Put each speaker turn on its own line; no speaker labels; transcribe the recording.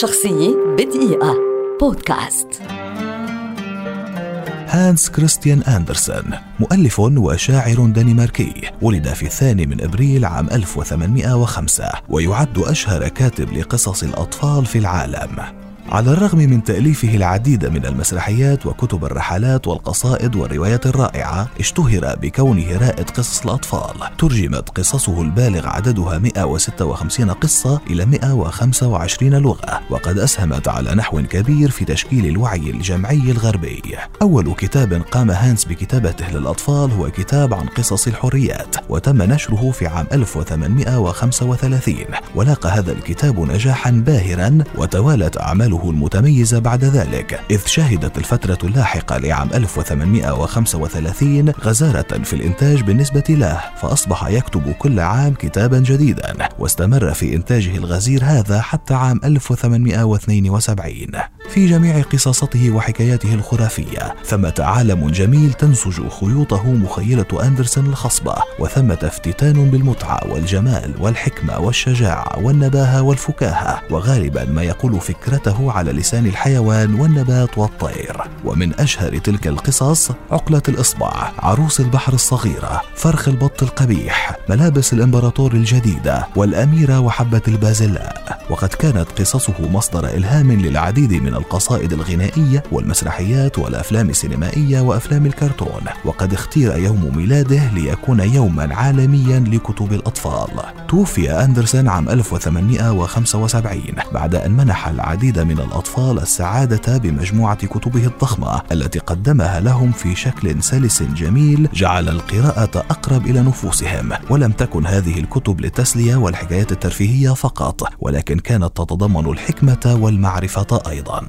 شخصية بدقيقة. بودكاست.
هانس كريستيان أندرسون مؤلف وشاعر دنماركي ولد في الثاني من أبريل عام 1805 ويعد أشهر كاتب لقصص الأطفال في العالم. على الرغم من تأليفه العديد من المسرحيات وكتب الرحلات والقصائد والروايات الرائعة اشتهر بكونه رائد قصص الأطفال. ترجمت قصصه البالغ عددها 156 قصة إلى 125 لغة وقد أسهمت على نحو كبير في تشكيل الوعي الجمعي الغربي. أول كتاب قام هانس بكتابته للأطفال هو كتاب عن قصص الحريات وتم نشره في عام 1835 ولاقى هذا الكتاب نجاحا باهرا وتوالت أعماله المتميزة بعد ذلك إذ شهدت الفترة اللاحقة لعام 1835 غزارة في الإنتاج بالنسبة له فأصبح يكتب كل عام كتابا جديدا واستمر في إنتاجه الغزير هذا حتى عام 1872 في جميع قصصته وحكاياته الخرافية ثمة عالم جميل تنسج خيوطه مخيلة أندرسون الخصبة وثمة افتتان بالمتعة والجمال والحكمة والشجاعة والنباهة والفكاهة وغالبا ما يقول فكرته على لسان الحيوان والنبات والطير. ومن أشهر تلك القصص عقلة الإصبع عروس البحر الصغيرة فرخ البط القبيح ملابس الإمبراطور الجديدة والأميرة وحبة البازلاء. وقد كانت قصصه مصدر إلهام للعديد من القصائد الغنائية والمسرحيات والأفلام السينمائية وأفلام الكرتون وقد اختير يوم ميلاده ليكون يوما عالميا لكتب الأطفال. توفي أندرسون عام 1875 بعد أن منح العديد من الأطفال السعادة بمجموعة كتبه الضخمة التي قدمها لهم في شكل سلس جميل جعل القراءة أقرب إلى نفوسهم. ولم تكن هذه الكتب للتسلية والحكايات الترفيهية فقط ولكن كانت تتضمن الحكمة والمعرفة أيضا.